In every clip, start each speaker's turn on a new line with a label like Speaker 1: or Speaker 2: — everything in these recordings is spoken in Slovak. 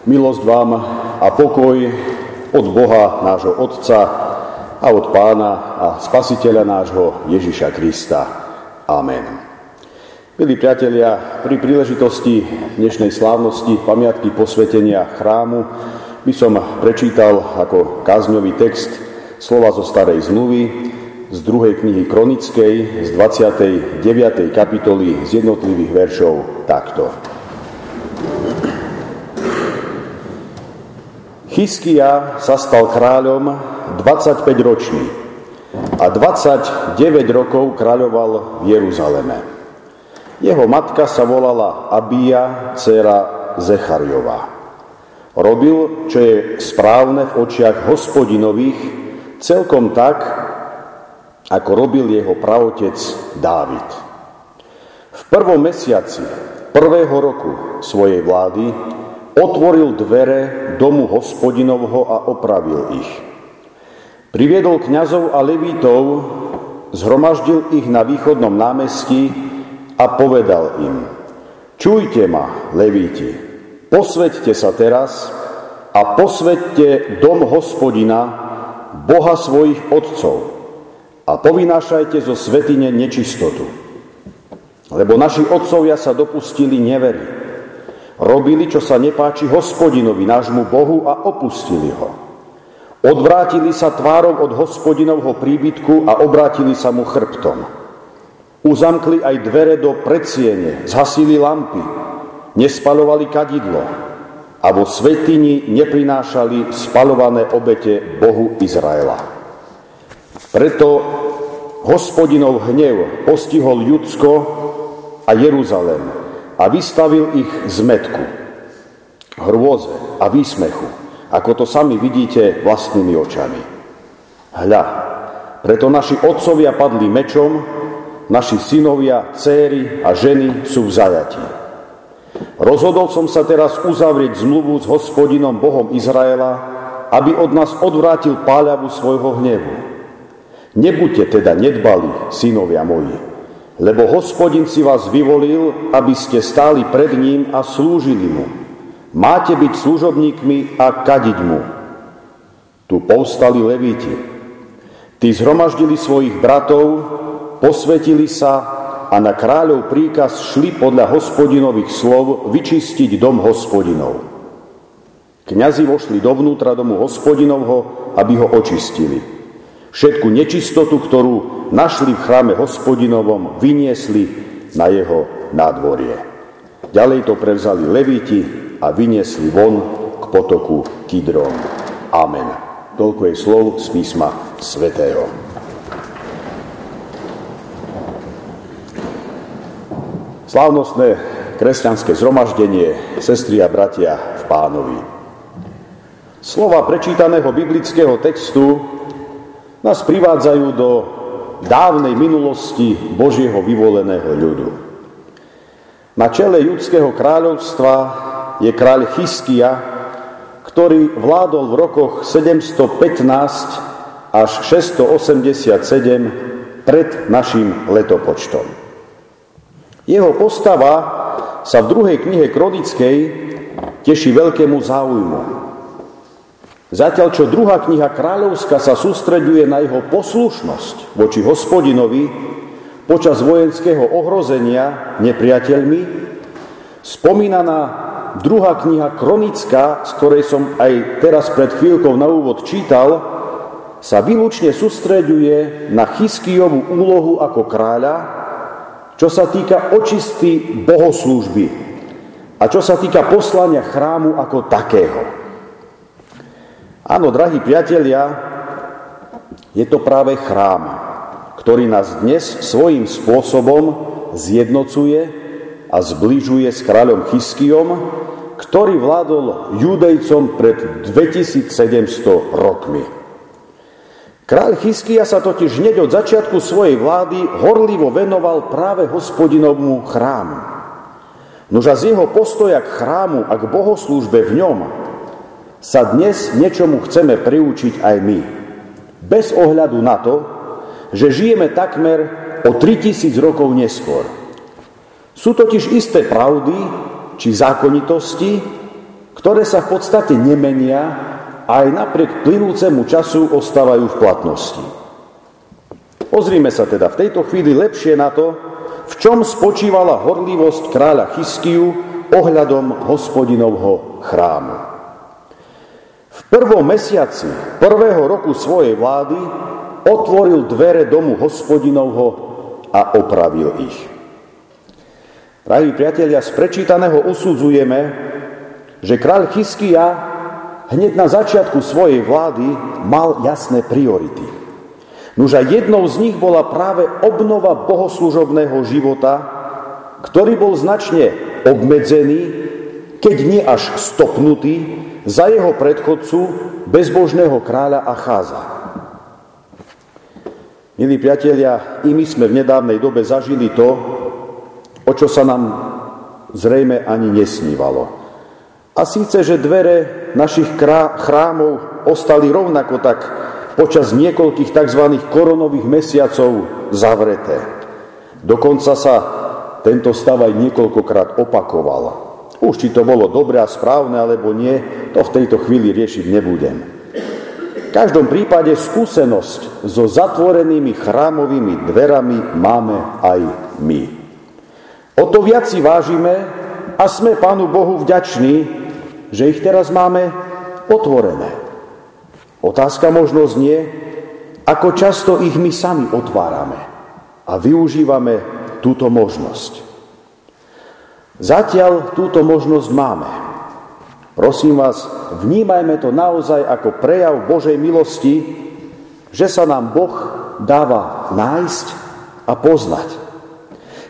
Speaker 1: Milosť vám a pokoj od Boha, nášho Otca a od Pána a Spasiteľa nášho Ježiša Krista. Amen. Milí priatelia, pri príležitosti dnešnej slávnosti pamiatky posvetenia chrámu by som prečítal ako kázňový text slova zo Starej zmluvy z druhej knihy Kronickej z 29. kapitoly z jednotlivých veršov takto. Chyskia sa stal kráľom 25 ročný a 29 rokov kráľoval v Jeruzaleme. Jeho matka sa volala Abia, dcera Zechariová. Robil, čo je správne v očiach hospodinových, celkom tak, ako robil jeho pravotec Dávid. V prvom mesiaci prvého roku svojej vlády otvoril dvere domu hospodinovho a opravil ich. Priviedol kňazov a levítov, zhromaždil ich na východnom námestí a povedal im, čujte ma, levíti, posveďte sa teraz a posveďte dom hospodina, Boha svojich otcov a povynášajte zo svetine nečistotu. Lebo naši otcovia sa dopustili nevery Robili, čo sa nepáči hospodinovi, nášmu Bohu a opustili ho. Odvrátili sa tvárov od hospodinovho príbytku a obrátili sa mu chrbtom. Uzamkli aj dvere do predsiene, zhasili lampy, nespalovali kadidlo a vo svetini neprinášali spalované obete Bohu Izraela. Preto hospodinov hnev postihol Judsko a Jeruzalém a vystavil ich zmetku, hrôze a výsmechu, ako to sami vidíte vlastnými očami. Hľa, preto naši otcovia padli mečom, naši synovia, céry a ženy sú v zajatí. Rozhodol som sa teraz uzavrieť zmluvu s hospodinom Bohom Izraela, aby od nás odvrátil páľavu svojho hnevu. Nebuďte teda nedbali, synovia moji, lebo hospodin si vás vyvolil, aby ste stáli pred ním a slúžili mu. Máte byť služobníkmi a kadiť mu. Tu povstali levíti. Tí zhromaždili svojich bratov, posvetili sa a na kráľov príkaz šli podľa hospodinových slov vyčistiť dom hospodinov. Kňazi vošli dovnútra domu hospodinovho, aby ho očistili. Všetku nečistotu, ktorú našli v chráme hospodinovom, vyniesli na jeho nádvorie. Ďalej to prevzali levíti a vyniesli von k potoku Kidron. Amen. Toľko je slov z písma svätého. Slávnostné kresťanské zhromaždenie, sestri a bratia v pánovi. Slova prečítaného biblického textu nás privádzajú do dávnej minulosti Božieho vyvoleného ľudu. Na čele judského kráľovstva je kráľ Chyskia, ktorý vládol v rokoch 715 až 687 pred našim letopočtom. Jeho postava sa v druhej knihe Kronickej teší veľkému záujmu. Zatiaľ, čo druhá kniha kráľovská sa sústreďuje na jeho poslušnosť voči hospodinovi počas vojenského ohrozenia nepriateľmi, spomínaná druhá kniha kronická, z ktorej som aj teraz pred chvíľkou na úvod čítal, sa výlučne sústreďuje na Chyskijovú úlohu ako kráľa, čo sa týka očisty bohoslúžby a čo sa týka poslania chrámu ako takého. Áno, drahí priatelia, je to práve chrám, ktorý nás dnes svojím spôsobom zjednocuje a zbližuje s kráľom Chyskiom, ktorý vládol judejcom pred 2700 rokmi. Kráľ Chyskia sa totiž hneď od začiatku svojej vlády horlivo venoval práve hospodinovmu chrámu. Nož a z jeho postoja k chrámu a k bohoslúžbe v ňom sa dnes niečomu chceme priučiť aj my. Bez ohľadu na to, že žijeme takmer o 3000 rokov neskôr. Sú totiž isté pravdy či zákonitosti, ktoré sa v podstate nemenia a aj napriek plynúcemu času ostávajú v platnosti. Pozrime sa teda v tejto chvíli lepšie na to, v čom spočívala horlivosť kráľa Chyskiu ohľadom hospodinovho chrámu. V prvom mesiaci prvého roku svojej vlády otvoril dvere domu hospodinovho a opravil ich. Drahí priatelia, z prečítaného usudzujeme, že kráľ Chyskia hneď na začiatku svojej vlády mal jasné priority. Nuž jednou z nich bola práve obnova bohoslužobného života, ktorý bol značne obmedzený, keď nie až stopnutý, za jeho predchodcu bezbožného kráľa Acháza. Milí priatelia, i my sme v nedávnej dobe zažili to, o čo sa nám zrejme ani nesnívalo. A síce, že dvere našich chrámov ostali rovnako tak počas niekoľkých tzv. koronových mesiacov zavreté. Dokonca sa tento stav aj niekoľkokrát opakoval. Už či to bolo dobré a správne alebo nie, to v tejto chvíli riešiť nebudem. V každom prípade skúsenosť so zatvorenými chrámovými dverami máme aj my. O to viac si vážime a sme Pánu Bohu vďační, že ich teraz máme otvorené. Otázka možno znie, ako často ich my sami otvárame a využívame túto možnosť. Zatiaľ túto možnosť máme. Prosím vás, vnímajme to naozaj ako prejav Božej milosti, že sa nám Boh dáva nájsť a poznať.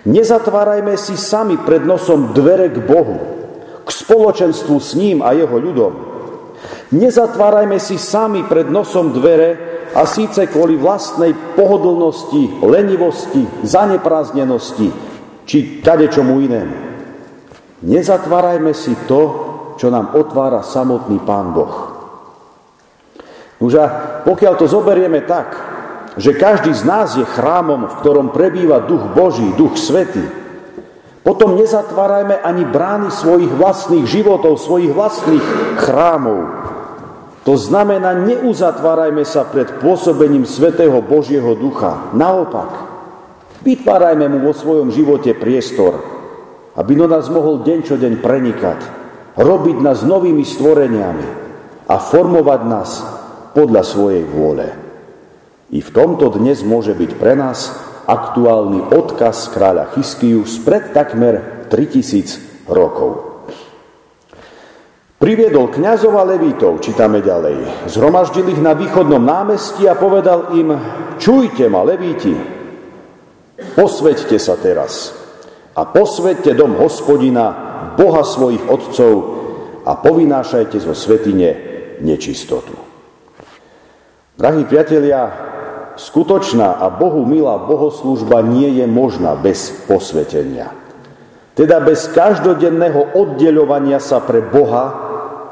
Speaker 1: Nezatvárajme si sami pred nosom dvere k Bohu, k spoločenstvu s ním a jeho ľudom, Nezatvárajme si sami pred nosom dvere a síce kvôli vlastnej pohodlnosti, lenivosti, zanepráznenosti či kade čomu inému. Nezatvárajme si to, čo nám otvára samotný Pán Boh. Už pokiaľ to zoberieme tak, že každý z nás je chrámom, v ktorom prebýva Duch Boží, Duch Svetý, potom nezatvárajme ani brány svojich vlastných životov, svojich vlastných chrámov, to znamená, neuzatvárajme sa pred pôsobením Svetého Božieho Ducha. Naopak, vytvárajme mu vo svojom živote priestor, aby do nás mohol deň čo deň prenikať, robiť nás novými stvoreniami a formovať nás podľa svojej vôle. I v tomto dnes môže byť pre nás aktuálny odkaz kráľa Chyskiu spred takmer 3000 rokov. Priviedol kňazov a levítov, čítame ďalej. Zhromaždil ich na východnom námestí a povedal im, čujte ma, levíti, posveďte sa teraz a posveďte dom hospodina, Boha svojich otcov a povinášajte zo svetine nečistotu. Drahí priatelia, skutočná a Bohu milá bohoslužba nie je možná bez posvetenia. Teda bez každodenného oddeľovania sa pre Boha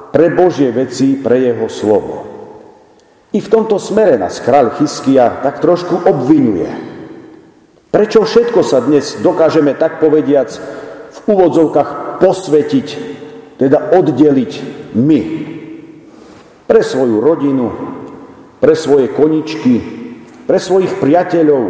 Speaker 1: pre Božie veci, pre jeho slovo. I v tomto smere nás kráľ Chyskia tak trošku obvinuje. Prečo všetko sa dnes dokážeme tak povediac v úvodzovkách posvetiť, teda oddeliť my pre svoju rodinu, pre svoje koničky, pre svojich priateľov,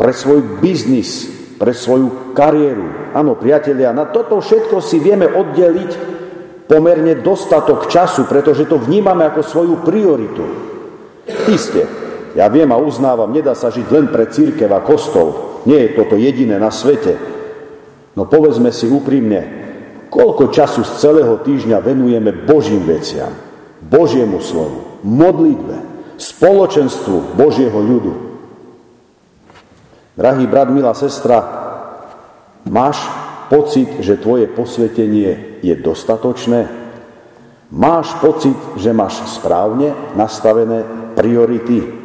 Speaker 1: pre svoj biznis, pre svoju kariéru. Áno, priatelia, na toto všetko si vieme oddeliť pomerne dostatok času, pretože to vnímame ako svoju prioritu. Isté, ja viem a uznávam, nedá sa žiť len pre církev a kostol. Nie je toto jediné na svete. No povedzme si úprimne, koľko času z celého týždňa venujeme Božím veciam, Božiemu slovu, modlitbe, spoločenstvu Božieho ľudu. Drahý brat, milá sestra, máš pocit, že tvoje posvetenie je dostatočné? Máš pocit, že máš správne nastavené priority?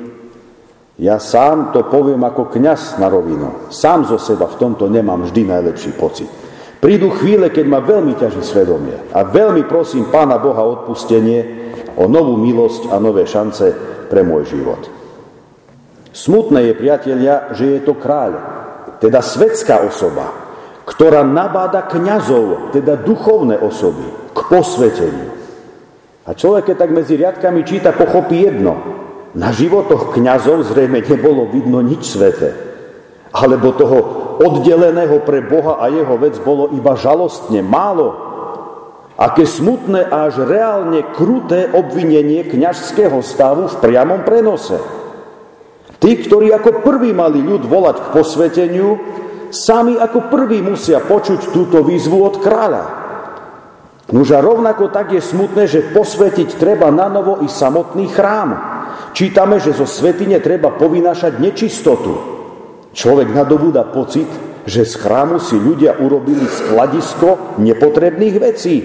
Speaker 1: Ja sám to poviem ako kňaz na rovinu. Sám zo seba v tomto nemám vždy najlepší pocit. Prídu chvíle, keď ma veľmi ťaží svedomie a veľmi prosím Pána Boha o odpustenie, o novú milosť a nové šance pre môj život. Smutné je, priatelia, že je to kráľ, teda svetská osoba, ktorá nabáda kňazov, teda duchovné osoby, k posveteniu. A človek, keď tak medzi riadkami číta, pochopí jedno. Na životoch kňazov zrejme nebolo vidno nič sveté. Alebo toho oddeleného pre Boha a jeho vec bolo iba žalostne málo. Aké smutné až reálne kruté obvinenie kňažského stavu v priamom prenose. Tí, ktorí ako prví mali ľud volať k posveteniu, sami ako prví musia počuť túto výzvu od kráľa. Nuž rovnako tak je smutné, že posvetiť treba na novo i samotný chrám. Čítame, že zo svetine treba povynášať nečistotu. Človek nadobúda pocit, že z chrámu si ľudia urobili skladisko nepotrebných vecí.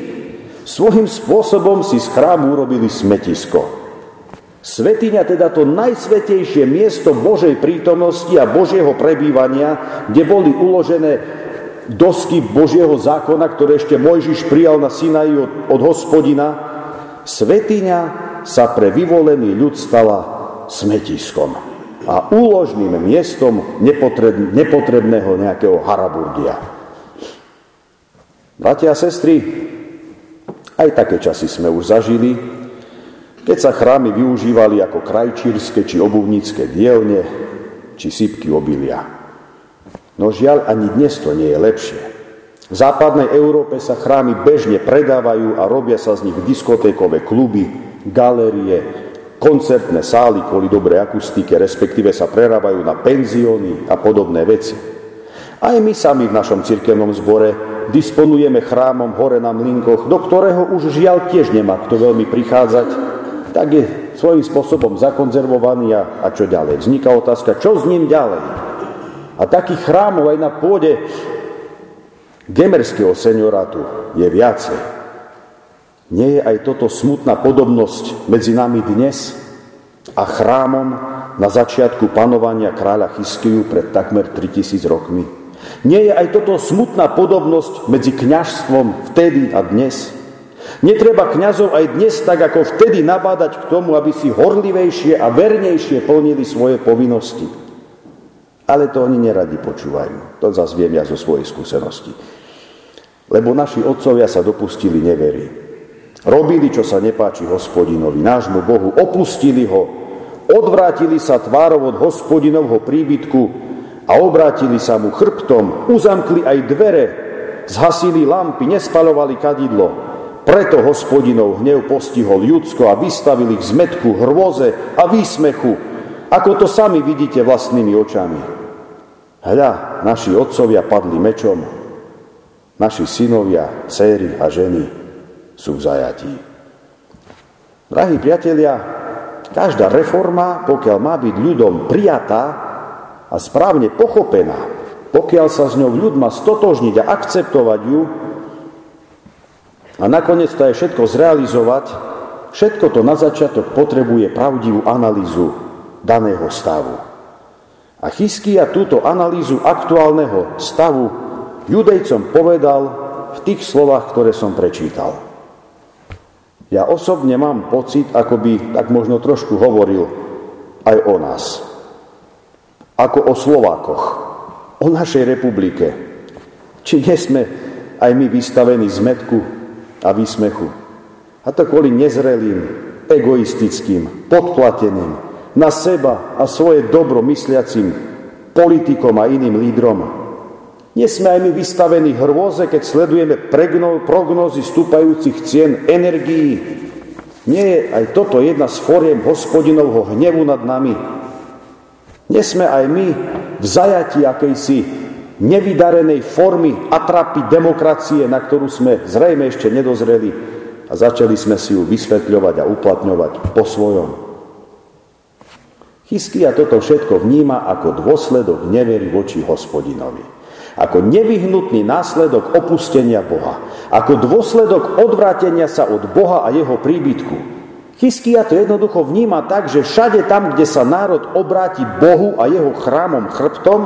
Speaker 1: Svojím spôsobom si z chrámu urobili smetisko. Svetiňa teda to najsvetejšie miesto Božej prítomnosti a Božieho prebývania, kde boli uložené dosky Božieho zákona, ktoré ešte Mojžiš prijal na Sinaji od, od hospodina. Svetiňa sa pre vyvolený ľud stala smetiskom a úložným miestom nepotrebného nejakého haraburgia. Bratia a sestry, aj také časy sme už zažili, keď sa chrámy využívali ako krajčírske či obuvnícke dielne, či sypky obilia. No žiaľ, ani dnes to nie je lepšie. V západnej Európe sa chrámy bežne predávajú a robia sa z nich diskotékové kluby, galérie, koncertné sály kvôli dobrej akustike, respektíve sa prerábajú na penzióny a podobné veci. Aj my sami v našom cirkevnom zbore disponujeme chrámom hore na Mlinkoch, do ktorého už žiaľ tiež nemá kto veľmi prichádzať, tak je svojím spôsobom zakonzervovaný a, a čo ďalej. Vzniká otázka, čo s ním ďalej. A takých chrámov aj na pôde gemerského seniorátu je viacej. Nie je aj toto smutná podobnosť medzi nami dnes a chrámom na začiatku panovania kráľa Chyskiu pred takmer 3000 rokmi? Nie je aj toto smutná podobnosť medzi kňažstvom vtedy a dnes? Netreba kňazov aj dnes tak ako vtedy nabádať k tomu, aby si horlivejšie a vernejšie plnili svoje povinnosti. Ale to oni neradi počúvajú. To zase viem ja zo svojej skúsenosti. Lebo naši otcovia sa dopustili nevery. Robili, čo sa nepáči hospodinovi, nášmu Bohu, opustili ho, odvrátili sa tvárov od hospodinovho príbytku a obrátili sa mu chrbtom, uzamkli aj dvere, zhasili lampy, nespalovali kadidlo, preto hospodinov hnev postihol Judsko a vystavil ich zmetku, hrôze a výsmechu, ako to sami vidíte vlastnými očami. Hľa, naši otcovia padli mečom, naši synovia, céry a ženy sú v zajatí. Drahí priatelia, každá reforma, pokiaľ má byť ľudom prijatá a správne pochopená, pokiaľ sa s ňou ľud má stotožniť a akceptovať ju, a nakoniec to aj všetko zrealizovať, všetko to na začiatok potrebuje pravdivú analýzu daného stavu. A Chyskia túto analýzu aktuálneho stavu judejcom povedal v tých slovách, ktoré som prečítal. Ja osobne mám pocit, ako by tak možno trošku hovoril aj o nás. Ako o Slovákoch, o našej republike. Či nie sme aj my vystavení zmetku a výsmechu. A to kvôli nezrelým, egoistickým, podplateným, na seba a svoje dobro mysliacim politikom a iným lídrom. Nie sme aj my vystavení hrôze, keď sledujeme prognózy stúpajúcich cien energií. Nie je aj toto jedna z fóriem hospodinovho hnevu nad nami. Nie sme aj my v zajati akejsi nevydarenej formy atrapy demokracie, na ktorú sme zrejme ešte nedozreli a začali sme si ju vysvetľovať a uplatňovať po svojom. Chyskia toto všetko vníma ako dôsledok nevery voči hospodinovi. Ako nevyhnutný následok opustenia Boha. Ako dôsledok odvrátenia sa od Boha a jeho príbytku. Chyskia to jednoducho vníma tak, že všade tam, kde sa národ obráti Bohu a jeho chrámom chrbtom,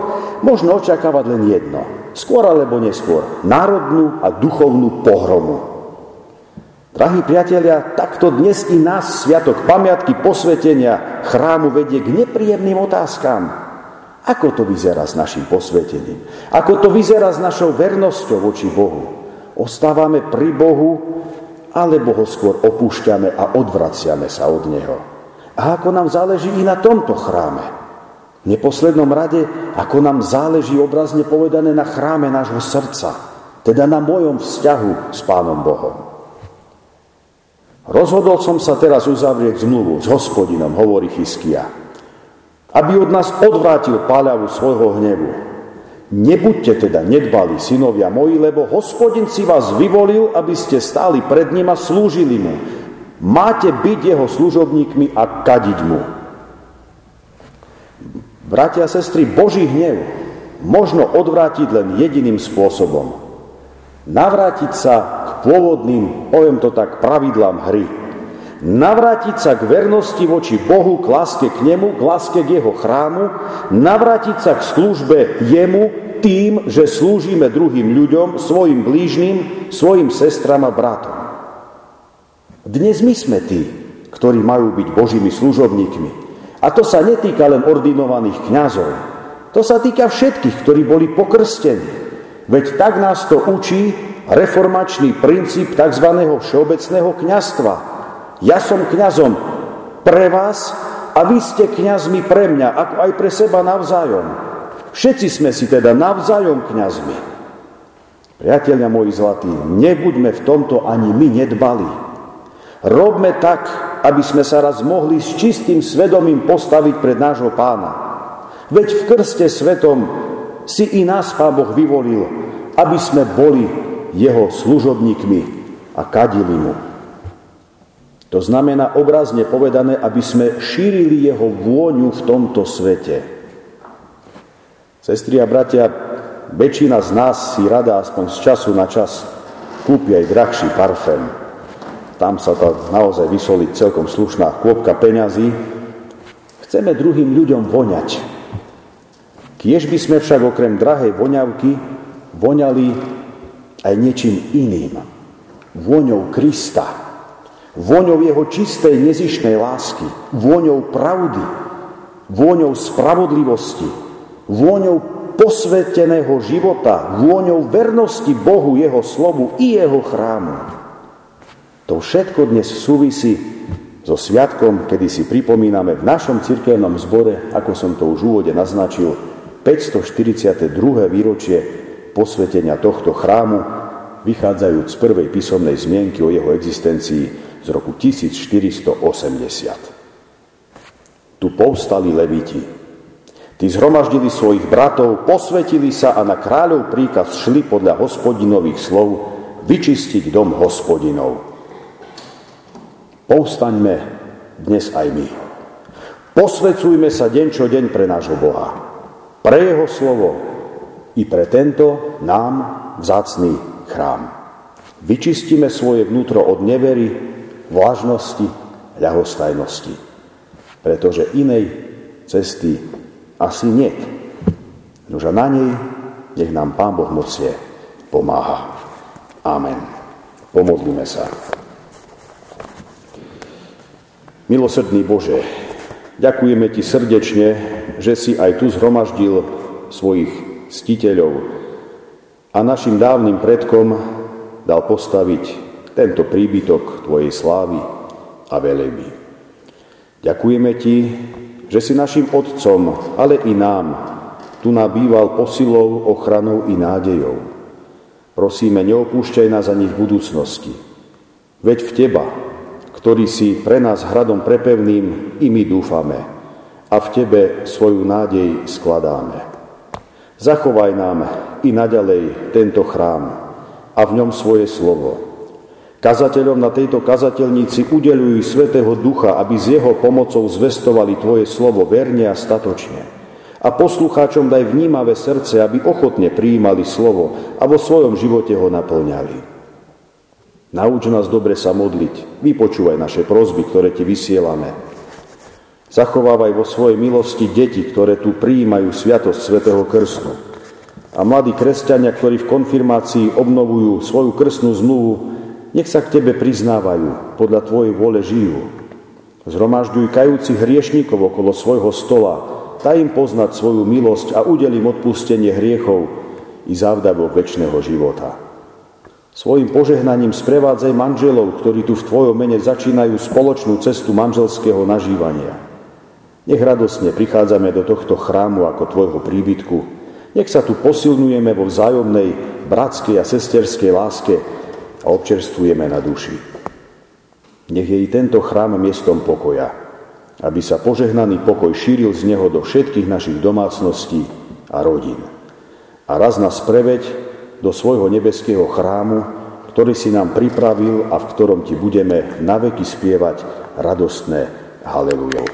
Speaker 1: možno očakávať len jedno. Skôr alebo neskôr. Národnú a duchovnú pohromu. Drahí priatelia, takto dnes i nás sviatok pamiatky posvetenia chrámu vedie k nepríjemným otázkam. Ako to vyzerá s našim posvetením? Ako to vyzerá s našou vernosťou voči Bohu? Ostávame pri Bohu alebo ho skôr opúšťame a odvraciame sa od neho. A ako nám záleží i na tomto chráme. V neposlednom rade, ako nám záleží obrazne povedané na chráme nášho srdca, teda na mojom vzťahu s Pánom Bohom. Rozhodol som sa teraz uzavrieť zmluvu s hospodinom, hovorí Chyskia, aby od nás odvrátil páľavu svojho hnevu, Nebuďte teda nedbali, synovia moji, lebo hospodin si vás vyvolil, aby ste stáli pred ním a slúžili mu. Máte byť jeho služobníkmi a kadiť mu. Bratia a sestry, Boží hnev možno odvrátiť len jediným spôsobom. Navrátiť sa k pôvodným, poviem to tak, pravidlám hry. Navrátiť sa k vernosti voči Bohu, k láske k nemu, k láske k jeho chrámu, navrátiť sa k službe jemu, tým, že slúžime druhým ľuďom, svojim blížnym, svojim sestram a bratom. Dnes my sme tí, ktorí majú byť Božími služobníkmi. A to sa netýka len ordinovaných kňazov. To sa týka všetkých, ktorí boli pokrstení. Veď tak nás to učí reformačný princíp tzv. všeobecného kňazstva. Ja som kňazom pre vás a vy ste kňazmi pre mňa, ako aj pre seba navzájom. Všetci sme si teda navzájom kňazmi. Priatelia moji zlatí, nebuďme v tomto ani my nedbali. Robme tak, aby sme sa raz mohli s čistým svedomím postaviť pred nášho pána. Veď v krste svetom si i nás Pán Boh vyvolil, aby sme boli jeho služobníkmi a kadili mu. To znamená obrazne povedané, aby sme šírili jeho vôňu v tomto svete. Sestri a bratia, väčšina z nás si rada aspoň z času na čas kúpi aj drahší parfém. Tam sa to naozaj vysoliť celkom slušná kôpka peňazí. Chceme druhým ľuďom voňať. Kiež by sme však okrem drahej voňavky voňali aj niečím iným. Vôňou Krista. Vôňou jeho čistej, nezišnej lásky. Vôňou pravdy. Vôňou spravodlivosti vôňou posveteného života, vôňou vernosti Bohu, Jeho slovu i Jeho chrámu. To všetko dnes súvisí so sviatkom, kedy si pripomíname v našom cirkevnom zbore, ako som to už v úvode naznačil, 542. výročie posvetenia tohto chrámu, vychádzajúc z prvej písomnej zmienky o jeho existencii z roku 1480. Tu povstali leviti, Tí zhromaždili svojich bratov, posvetili sa a na kráľov príkaz šli podľa hospodinových slov vyčistiť dom hospodinov. Povstaňme dnes aj my. Posvecujme sa deň čo deň pre nášho Boha. Pre Jeho slovo i pre tento nám vzácný chrám. Vyčistíme svoje vnútro od nevery, vážnosti, ľahostajnosti. Pretože inej cesty asi nie. Nože na nej nech nám Pán Boh mocie pomáha. Amen. Pomodlíme sa. Milosrdný Bože, ďakujeme Ti srdečne, že si aj tu zhromaždil svojich ctiteľov a našim dávnym predkom dal postaviť tento príbytok Tvojej slávy a veleby. Ďakujeme Ti, že si našim Otcom, ale i nám, tu nabýval posilou, ochranou i nádejou. Prosíme, neopúšťaj nás ani v budúcnosti. Veď v Teba, ktorý si pre nás hradom prepevným, i my dúfame a v Tebe svoju nádej skladáme. Zachovaj nám i naďalej tento chrám a v ňom svoje slovo, Kazateľom na tejto kazateľnici udelujú Svetého Ducha, aby s jeho pomocou zvestovali Tvoje slovo verne a statočne. A poslucháčom daj vnímavé srdce, aby ochotne prijímali slovo a vo svojom živote ho naplňali. Nauč nás dobre sa modliť, vypočúvaj naše prozby, ktoré Ti vysielame. Zachovávaj vo svojej milosti deti, ktoré tu prijímajú sviatosť Svetého Krstu. A mladí kresťania, ktorí v konfirmácii obnovujú svoju krstnú zmluvu, nech sa k Tebe priznávajú, podľa Tvojej vôle žijú. Zhromažďuj kajúcich hriešníkov okolo svojho stola, daj im poznať svoju milosť a udelím odpustenie hriechov i závdavok väčšného života. Svojim požehnaním sprevádzaj manželov, ktorí tu v Tvojom mene začínajú spoločnú cestu manželského nažívania. Nech radosne prichádzame do tohto chrámu ako Tvojho príbytku. Nech sa tu posilňujeme vo vzájomnej bratskej a sesterskej láske a občerstvujeme na duši. Nech je i tento chrám miestom pokoja, aby sa požehnaný pokoj šíril z neho do všetkých našich domácností a rodín. A raz nás preveď do svojho nebeského chrámu, ktorý si nám pripravil a v ktorom ti budeme naveky spievať radostné halelujo.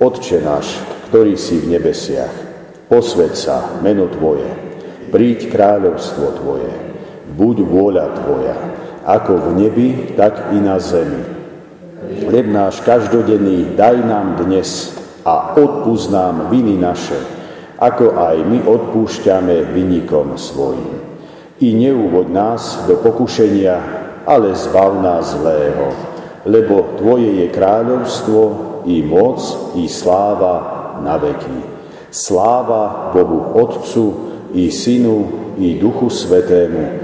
Speaker 1: Otče náš, ktorý si v nebesiach, posved sa meno Tvoje, príď kráľovstvo Tvoje, buď vôľa Tvoja, ako v nebi, tak i na zemi. Leb náš každodenný daj nám dnes a odpúsť nám viny naše, ako aj my odpúšťame vynikom svojim i neúvoď nás do pokušenia, ale zbav nás zlého, lebo Tvoje je kráľovstvo, i moc, i sláva na veky. Sláva Bohu Otcu, i Synu, i Duchu Svetému,